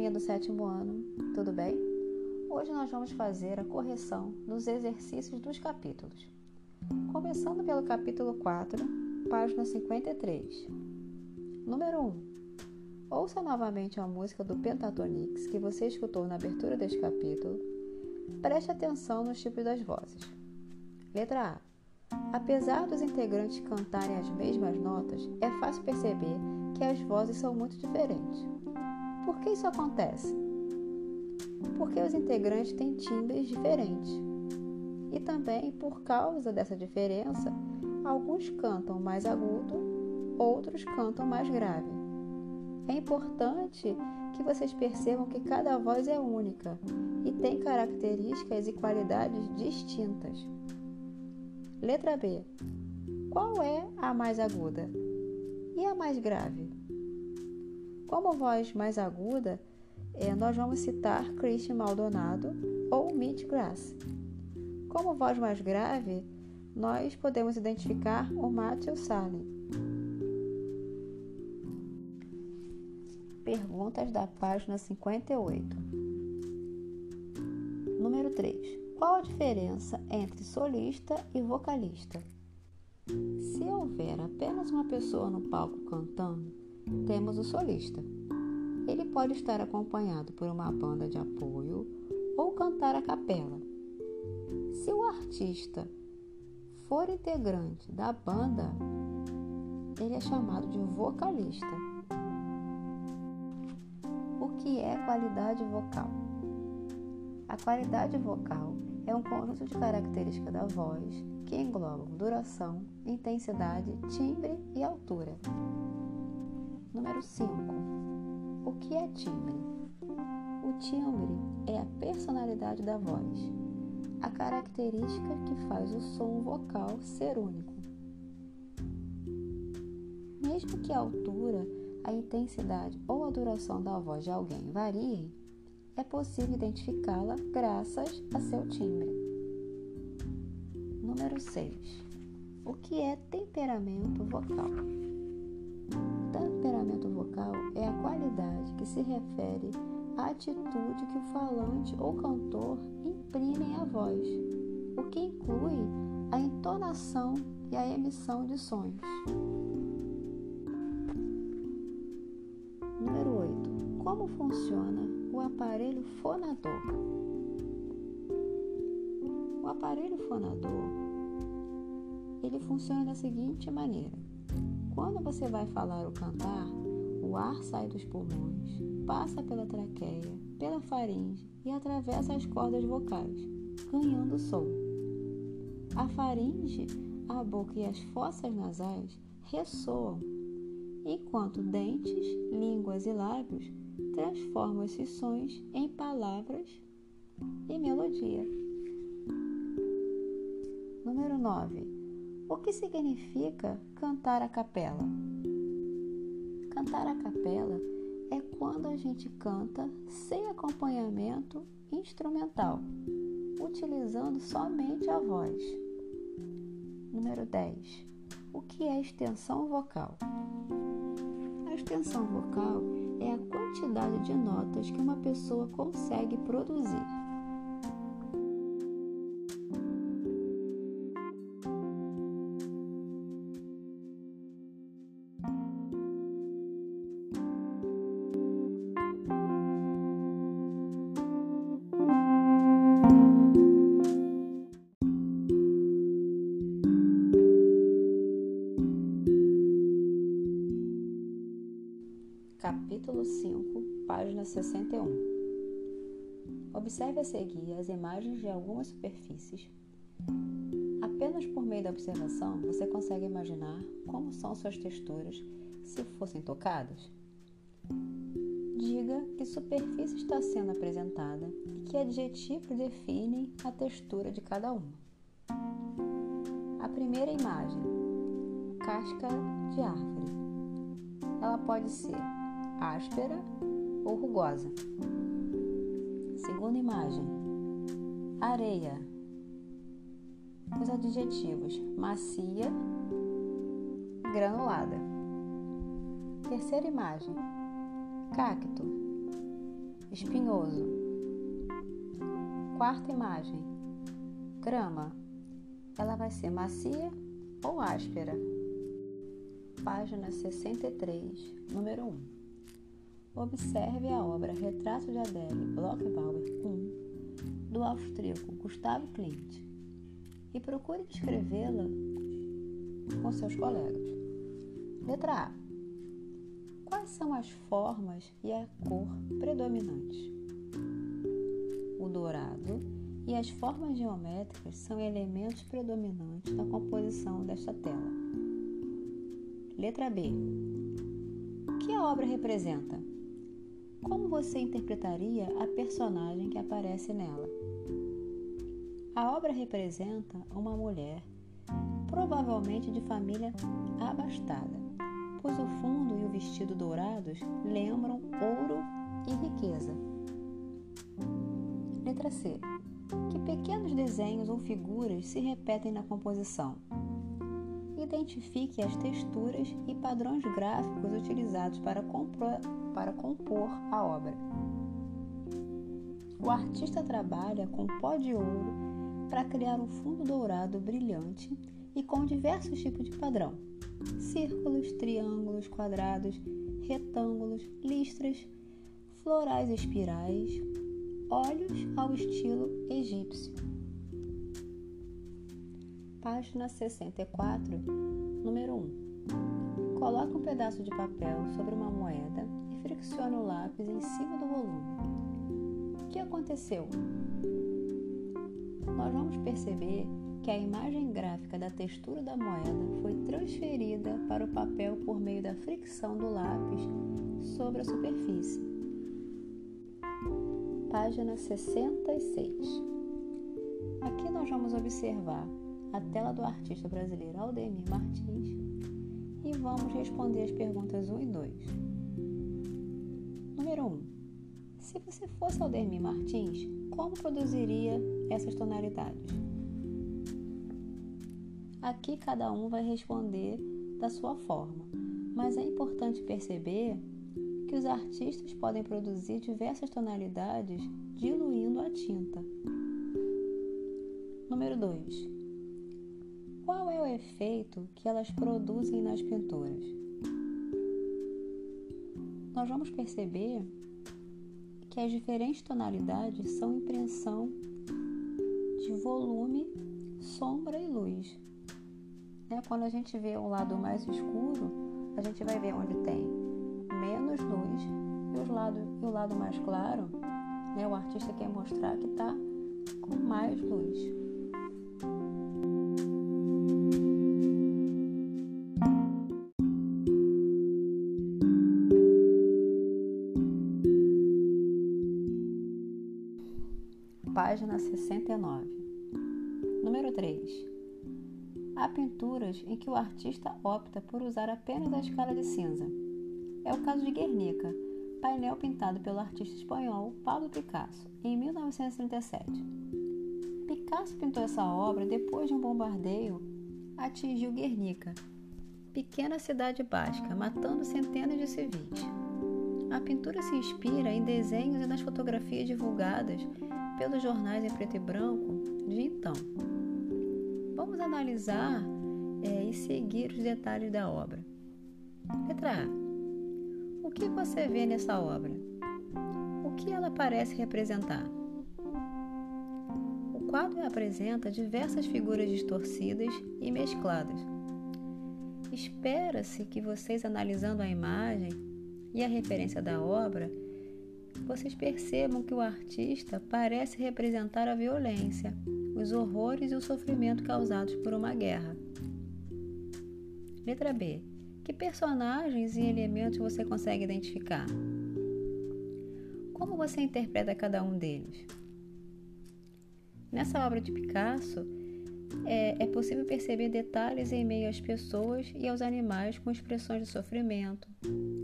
turminha do sétimo ano, tudo bem? Hoje nós vamos fazer a correção dos exercícios dos capítulos. Começando pelo capítulo 4, página 53. Número 1. Ouça novamente a música do Pentatonix que você escutou na abertura deste capítulo. Preste atenção nos tipos das vozes. Letra A. Apesar dos integrantes cantarem as mesmas notas, é fácil perceber que as vozes são muito diferentes. Por que isso acontece? Porque os integrantes têm timbres diferentes. E também, por causa dessa diferença, alguns cantam mais agudo, outros cantam mais grave. É importante que vocês percebam que cada voz é única e tem características e qualidades distintas. Letra B. Qual é a mais aguda? E a mais grave? Como voz mais aguda, é, nós vamos citar Christian Maldonado ou Mitch Grass. Como voz mais grave, nós podemos identificar o Matthew Salem. Perguntas da página 58. Número 3. Qual a diferença entre solista e vocalista? Se houver apenas uma pessoa no palco cantando, temos o solista. Ele pode estar acompanhado por uma banda de apoio ou cantar a capela. Se o artista for integrante da banda, ele é chamado de vocalista. O que é qualidade vocal? A qualidade vocal é um conjunto de características da voz que englobam duração, intensidade, timbre e altura. Número 5. O que é timbre? O timbre é a personalidade da voz, a característica que faz o som vocal ser único. Mesmo que a altura, a intensidade ou a duração da voz de alguém variem, é possível identificá-la graças a seu timbre. Número 6. O que é temperamento vocal? Temperamento vocal é a qualidade que se refere à atitude que o falante ou cantor imprime à voz, o que inclui a entonação e a emissão de sons. Número 8. Como funciona o aparelho fonador. O aparelho fonador ele funciona da seguinte maneira: quando você vai falar ou cantar, o ar sai dos pulmões, passa pela traqueia, pela faringe e atravessa as cordas vocais, ganhando som. A faringe, a boca e as fossas nasais ressoam, enquanto dentes, línguas e lábios transforma esses sons em palavras e melodia. Número 9. O que significa cantar a capela? Cantar a capela é quando a gente canta sem acompanhamento instrumental, utilizando somente a voz. Número 10. O que é extensão vocal? A extensão vocal é a quantidade de notas que uma pessoa consegue produzir. Capítulo 5, página 61. Observe a seguir as imagens de algumas superfícies. Apenas por meio da observação você consegue imaginar como são suas texturas se fossem tocadas. Diga que superfície está sendo apresentada e que adjetivos definem a textura de cada uma. A primeira imagem: casca de árvore. Ela pode ser áspera ou rugosa. Segunda imagem: areia. Os adjetivos macia, granulada. Terceira imagem: cacto. espinhoso. Quarta imagem: grama. Ela vai ser macia ou áspera. Página 63, número 1. Observe a obra Retrato de Adele Blockbauer 1 do austríaco Gustavo Klimt e procure descrevê-la com seus colegas. Letra A. Quais são as formas e a cor predominantes? O dourado e as formas geométricas são elementos predominantes na composição desta tela. Letra B. O que a obra representa? Como você interpretaria a personagem que aparece nela? A obra representa uma mulher, provavelmente de família abastada, pois o fundo e o vestido dourados lembram ouro e riqueza. Letra C. Que pequenos desenhos ou figuras se repetem na composição? Identifique as texturas e padrões gráficos utilizados para, compor, para compor a obra. O artista trabalha com pó de ouro para criar um fundo dourado brilhante e com diversos tipos de padrão: círculos, triângulos, quadrados, retângulos, listras, florais espirais, olhos ao estilo egípcio. Página 64, número 1. Coloque um pedaço de papel sobre uma moeda friccione o lápis em cima do volume. O que aconteceu? nós vamos perceber que a imagem gráfica da textura da moeda foi transferida para o papel por meio da fricção do lápis sobre a superfície. Página 66. Aqui nós vamos observar a tela do artista brasileiro Aldemir Martins e vamos responder as perguntas 1 e 2. Número 1. Se você fosse Aldemir Martins, como produziria essas tonalidades? Aqui cada um vai responder da sua forma, mas é importante perceber que os artistas podem produzir diversas tonalidades diluindo a tinta. Número 2. Qual é o efeito que elas produzem nas pinturas? Nós vamos perceber que as diferentes tonalidades são impressão de volume, sombra e luz. Né? Quando a gente vê o lado mais escuro, a gente vai ver onde tem menos luz e, os lado, e o lado mais claro, né? o artista quer mostrar que está com mais luz. 69. Número 3. Há pinturas em que o artista opta por usar apenas a escala de cinza. É o caso de Guernica, painel pintado pelo artista espanhol Pablo Picasso, em 1937. Picasso pintou essa obra depois de um bombardeio atingiu Guernica, pequena cidade basca, matando centenas de civis. A pintura se inspira em desenhos e nas fotografias divulgadas pelos jornais em preto e branco de então. Vamos analisar é, e seguir os detalhes da obra. Letra A. O que você vê nessa obra? O que ela parece representar? O quadro apresenta diversas figuras distorcidas e mescladas. Espera-se que vocês, analisando a imagem e a referência da obra, vocês percebam que o artista parece representar a violência, os horrores e o sofrimento causados por uma guerra. Letra B. Que personagens e elementos você consegue identificar? Como você interpreta cada um deles? Nessa obra de Picasso, é, é, possível perceber detalhes em meio às pessoas e aos animais com expressões de sofrimento,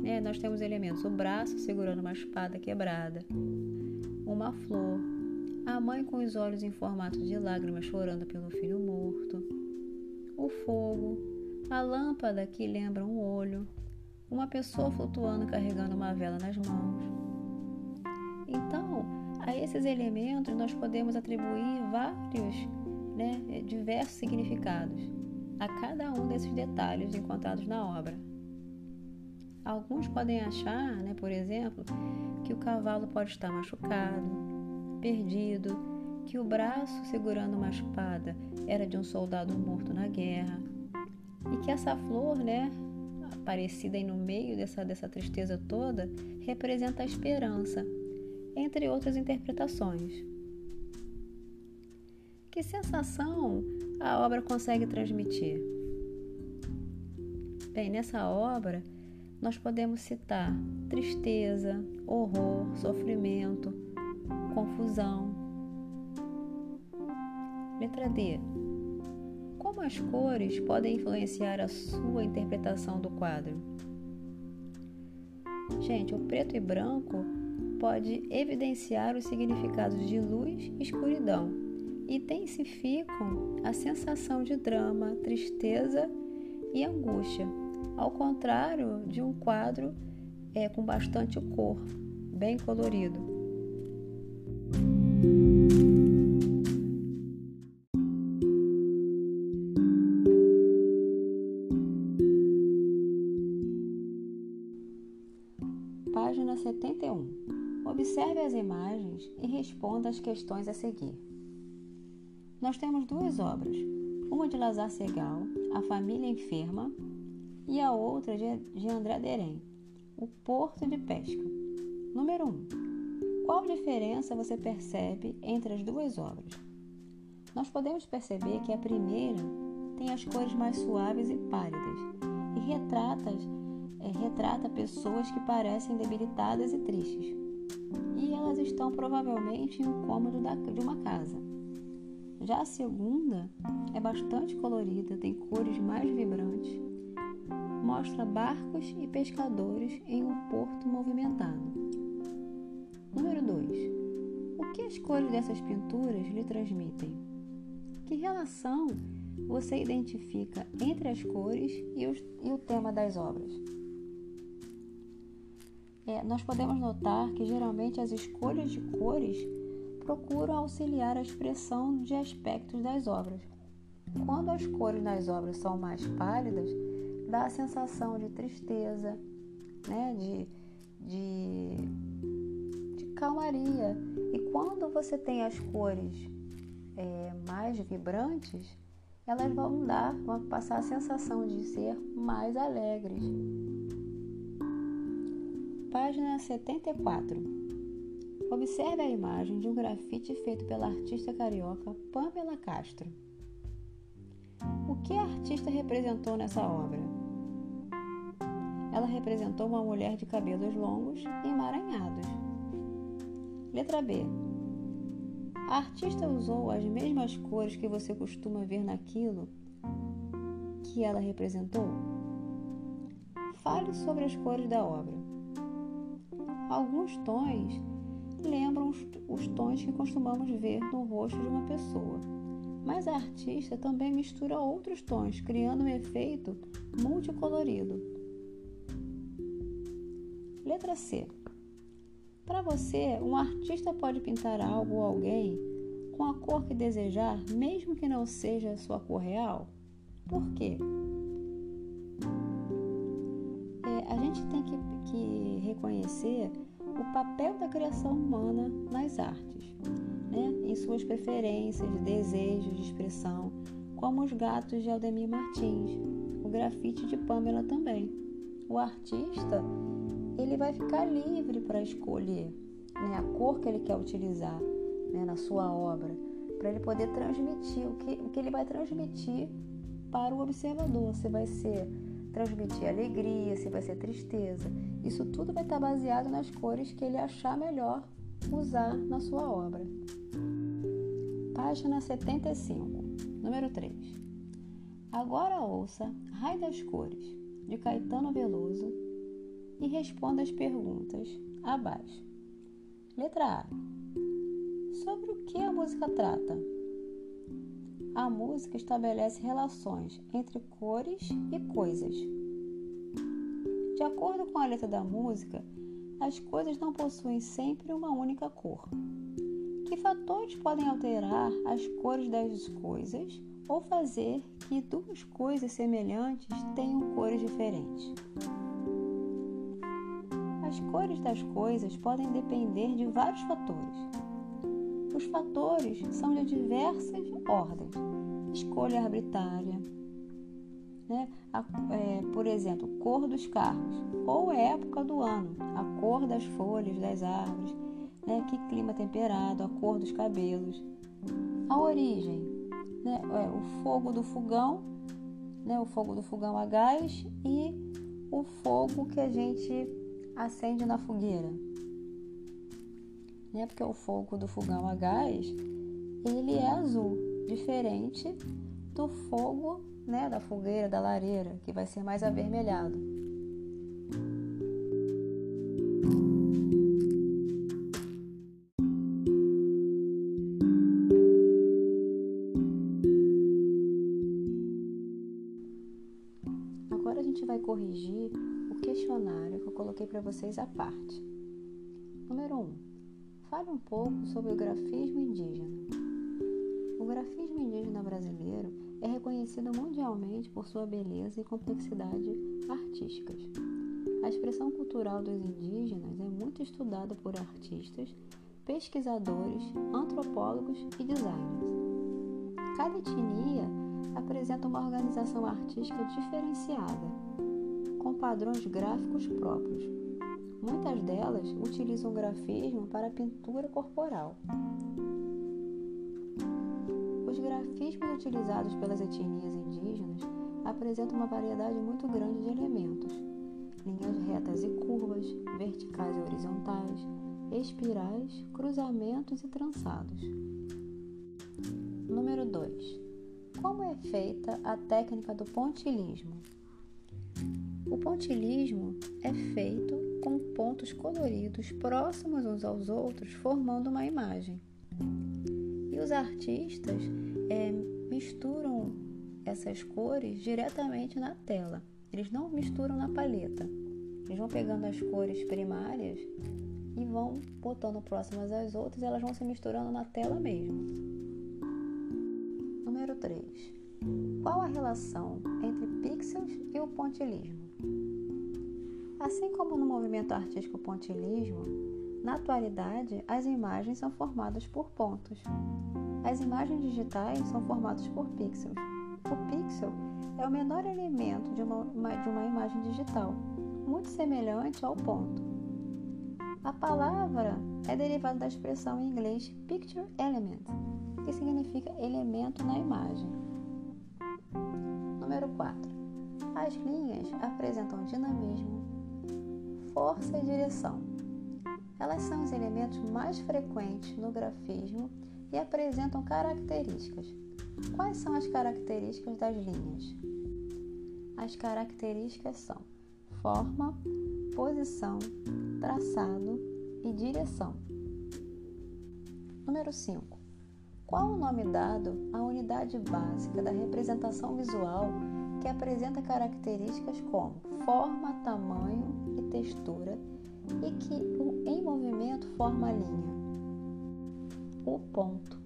né, nós temos elementos: o braço segurando uma espada quebrada, uma flor, a mãe com os olhos em formato de lágrimas chorando pelo filho morto, o fogo, a lâmpada que lembra um olho, uma pessoa flutuando carregando uma vela nas mãos. Então, a esses elementos nós podemos atribuir vários, né, diversos significados a cada um desses detalhes encontrados na obra. Alguns podem achar, né, por exemplo, que o cavalo pode estar machucado, perdido, que o braço segurando uma espada era de um soldado morto na guerra e que essa flor, né, aparecida aí no meio dessa, dessa tristeza toda, representa a esperança, entre outras interpretações. Que sensação a obra consegue transmitir? Bem, nessa obra nós podemos citar tristeza, horror, sofrimento, confusão. Letra D. Como as cores podem influenciar a sua interpretação do quadro? Gente, o preto e branco pode evidenciar os significados de luz e escuridão. Intensificam a sensação de drama, tristeza e angústia, ao contrário de um quadro é, com bastante cor, bem colorido. Página 71. Observe as imagens e responda as questões a seguir. Nós temos duas obras, uma de Lazar Segal, A Família Enferma, e a outra de André Deren, O Porto de Pesca. Número 1. Qual diferença você percebe entre as duas obras? Nós podemos perceber que a primeira tem as cores mais suaves e pálidas e retrata é, retrata pessoas que parecem debilitadas e tristes. E elas estão provavelmente em um cômodo de uma casa. Já a segunda é bastante colorida, tem cores mais vibrantes, mostra barcos e pescadores em um porto movimentado. Número 2. O que as cores dessas pinturas lhe transmitem? Que relação você identifica entre as cores e, os, e o tema das obras? é, nós podemos notar que geralmente as escolhas de cores procuram auxiliar a expressão de aspectos das obras. Quando as cores das obras são mais pálidas, dá a sensação de tristeza, né, de, de, de calmaria. E quando você tem as cores é, mais vibrantes, elas vão dar, vão passar a sensação de ser mais alegres. Página 74. Observe a imagem de um grafite feito pela artista carioca Pamela Castro. O que a artista representou nessa obra? Ela representou uma mulher de cabelos longos e emaranhados. Letra B. A artista usou as mesmas cores que você costuma ver naquilo que ela representou? Fale sobre as cores da obra. Alguns tons lembram os, os tons que costumamos ver no rosto de uma pessoa, mas a artista também mistura outros tons, criando um efeito multicolorido. Letra C. Para você, um artista pode pintar algo ou alguém com a cor que desejar, mesmo que não seja sua cor real? Por quê? É, a gente tem que, que reconhecer o papel da criação humana nas artes, né? em suas preferências, desejos de expressão, como os gatos de Aldemir Martins, o grafite de Pamela também. O artista ele vai ficar livre para escolher né, a cor que ele quer utilizar né, na sua obra, para ele poder transmitir o que, o que ele vai transmitir para o observador. Se vai ser transmitir alegria, se vai ser tristeza. Isso tudo vai estar baseado nas cores que ele achar melhor usar na sua obra. Página 75, número 3. Agora ouça Raio das Cores, de Caetano Veloso, e responda as perguntas abaixo. Letra A. Sobre o que a música trata? A música estabelece relações entre cores e coisas. De acordo com a letra da música, as coisas não possuem sempre uma única cor. Que fatores podem alterar as cores das coisas ou fazer que duas coisas semelhantes tenham cores diferentes? As cores das coisas podem depender de vários fatores. Os fatores são de diversas ordens: escolha arbitrária, né? A, é, por exemplo, cor dos carros ou época do ano, a cor das folhas das árvores, né? que clima temperado, a cor dos cabelos, a origem, né? É, o fogo do fogão, né? o fogo do fogão a gás e o fogo que a gente acende na fogueira. Né? Porque o fogo do fogão a gás ele é azul, diferente do fogo né, da fogueira, da lareira, que vai ser mais avermelhado. Agora a gente vai corrigir o questionário que eu coloquei para vocês à parte. Número 1. Um, fale um pouco sobre o grafismo indígena. O grafismo indígena brasileiro é reconhecido mundialmente por sua beleza e complexidade artísticas. A expressão cultural dos indígenas é muito estudada por artistas, pesquisadores, antropólogos e designers. Cada etnia apresenta uma organização artística diferenciada, com padrões gráficos próprios. Muitas delas utilizam grafismo para pintura corporal. Os grafismos utilizados pelas etnias indígenas apresentam uma variedade muito grande de elementos: linhas retas e curvas, verticais e horizontais, espirais, cruzamentos e trançados. Número 2. Como é feita a técnica do pontilismo? O pontilismo é feito com pontos coloridos próximos uns aos outros, formando uma imagem. E os artistas é, misturam essas cores diretamente na tela. Eles não misturam na paleta. Eles vão pegando as cores primárias e vão botando próximas às outras, e elas vão se misturando na tela mesmo. Número 3. Qual a relação entre pixels e o pontilismo? Assim como no movimento artístico pontilismo, na atualidade, as imagens são formadas por pontos. As imagens digitais são formadas por pixels. O pixel é o menor elemento de uma, de uma imagem digital, muito semelhante ao ponto. A palavra é derivada da expressão em inglês picture element, que significa elemento na imagem. Número 4. As linhas apresentam dinamismo, força e direção. Elas são os elementos mais frequentes no grafismo e apresentam características. Quais são as características das linhas? As características são forma, posição, traçado e direção. Número 5. Qual o nome dado à unidade básica da representação visual que apresenta características como forma, tamanho e textura e que em movimento forma a linha. O ponto.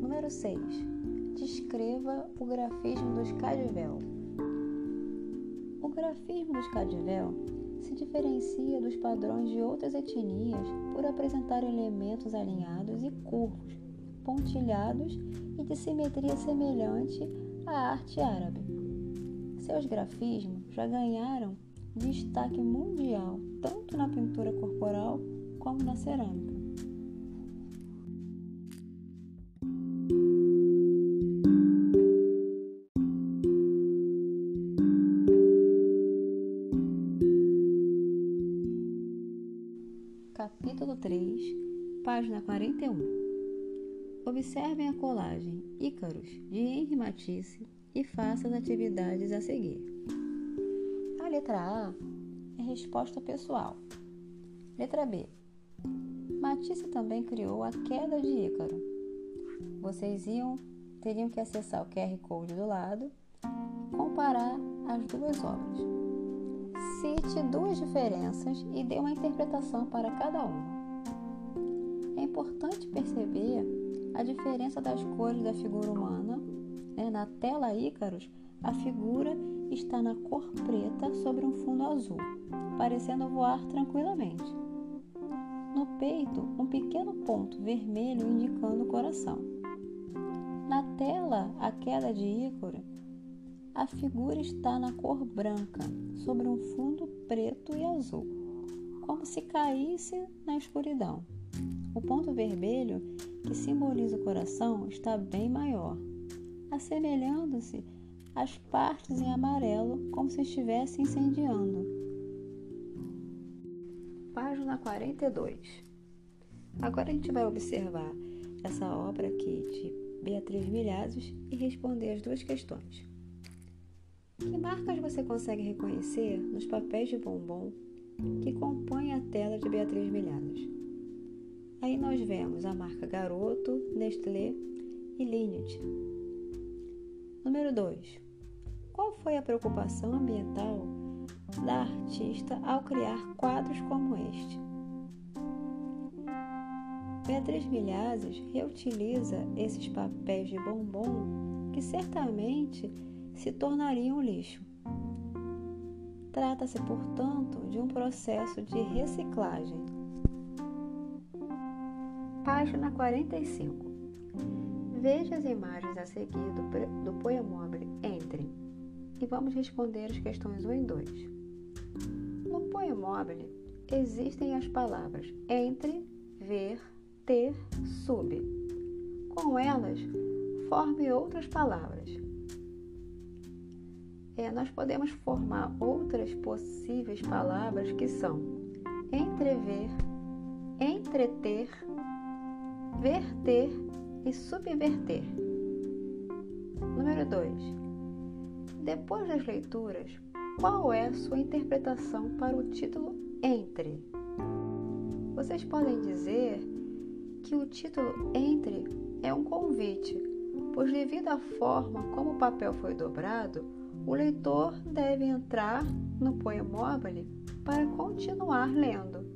Número 6. Descreva o grafismo dos Cadivel. O grafismo dos Cadivel se diferencia dos padrões de outras etnias por apresentar elementos alinhados e curvos, pontilhados e de simetria semelhante à arte árabe. Seus grafismos já ganharam destaque mundial, tanto na pintura corporal como na cerâmica. Observem a colagem Ícaros de Henri Matisse e façam as atividades a seguir letra A é resposta pessoal. Letra B. Matisse também criou a queda de Ícaro. Vocês iam, teriam que acessar o QR Code do lado comparar as duas obras. Cite duas diferenças e dê uma interpretação para cada uma. É importante perceber a diferença das cores da figura humana. Né? Na tela Ícaros, a figura está na cor preta sobre um fundo azul, parecendo voar tranquilamente. No peito, um pequeno ponto vermelho indicando o coração. Na tela, a queda de Ícaro, a figura está na cor branca, sobre um fundo preto e azul, como se caísse na escuridão. O ponto vermelho, que simboliza o coração, está bem maior, assemelhando-se às partes em amarelo, como se estivesse incendiando. Página 42. Agora a gente vai observar essa obra aqui de Beatriz Milhazes e responder as duas questões. Que marcas você consegue reconhecer nos papéis de bombom que compõem a tela de Beatriz Milhares? Aí nós vemos a marca Garoto, Nestlé e Lineage. Número 2. Qual foi a preocupação ambiental da artista ao criar quadros como este? Beatriz Milhazes reutiliza esses papéis de bombom que certamente se tornariam lixo. Trata-se, portanto, de um processo de reciclagem. Página 45. Veja as imagens a seguir do, do poemóvel Entre e vamos responder as questões 1 e 2. No poemóvel existem as palavras entre, ver, ter, sub. Com elas, forme outras palavras é, nós podemos formar outras possíveis palavras que são entrever, entreter, verter e subverter. Número 2. Depois das leituras, qual é a sua interpretação para o título Entre? Vocês podem dizer que o título Entre é um convite, pois, devido à forma como o papel foi dobrado, o leitor deve entrar no Poemobile para continuar lendo.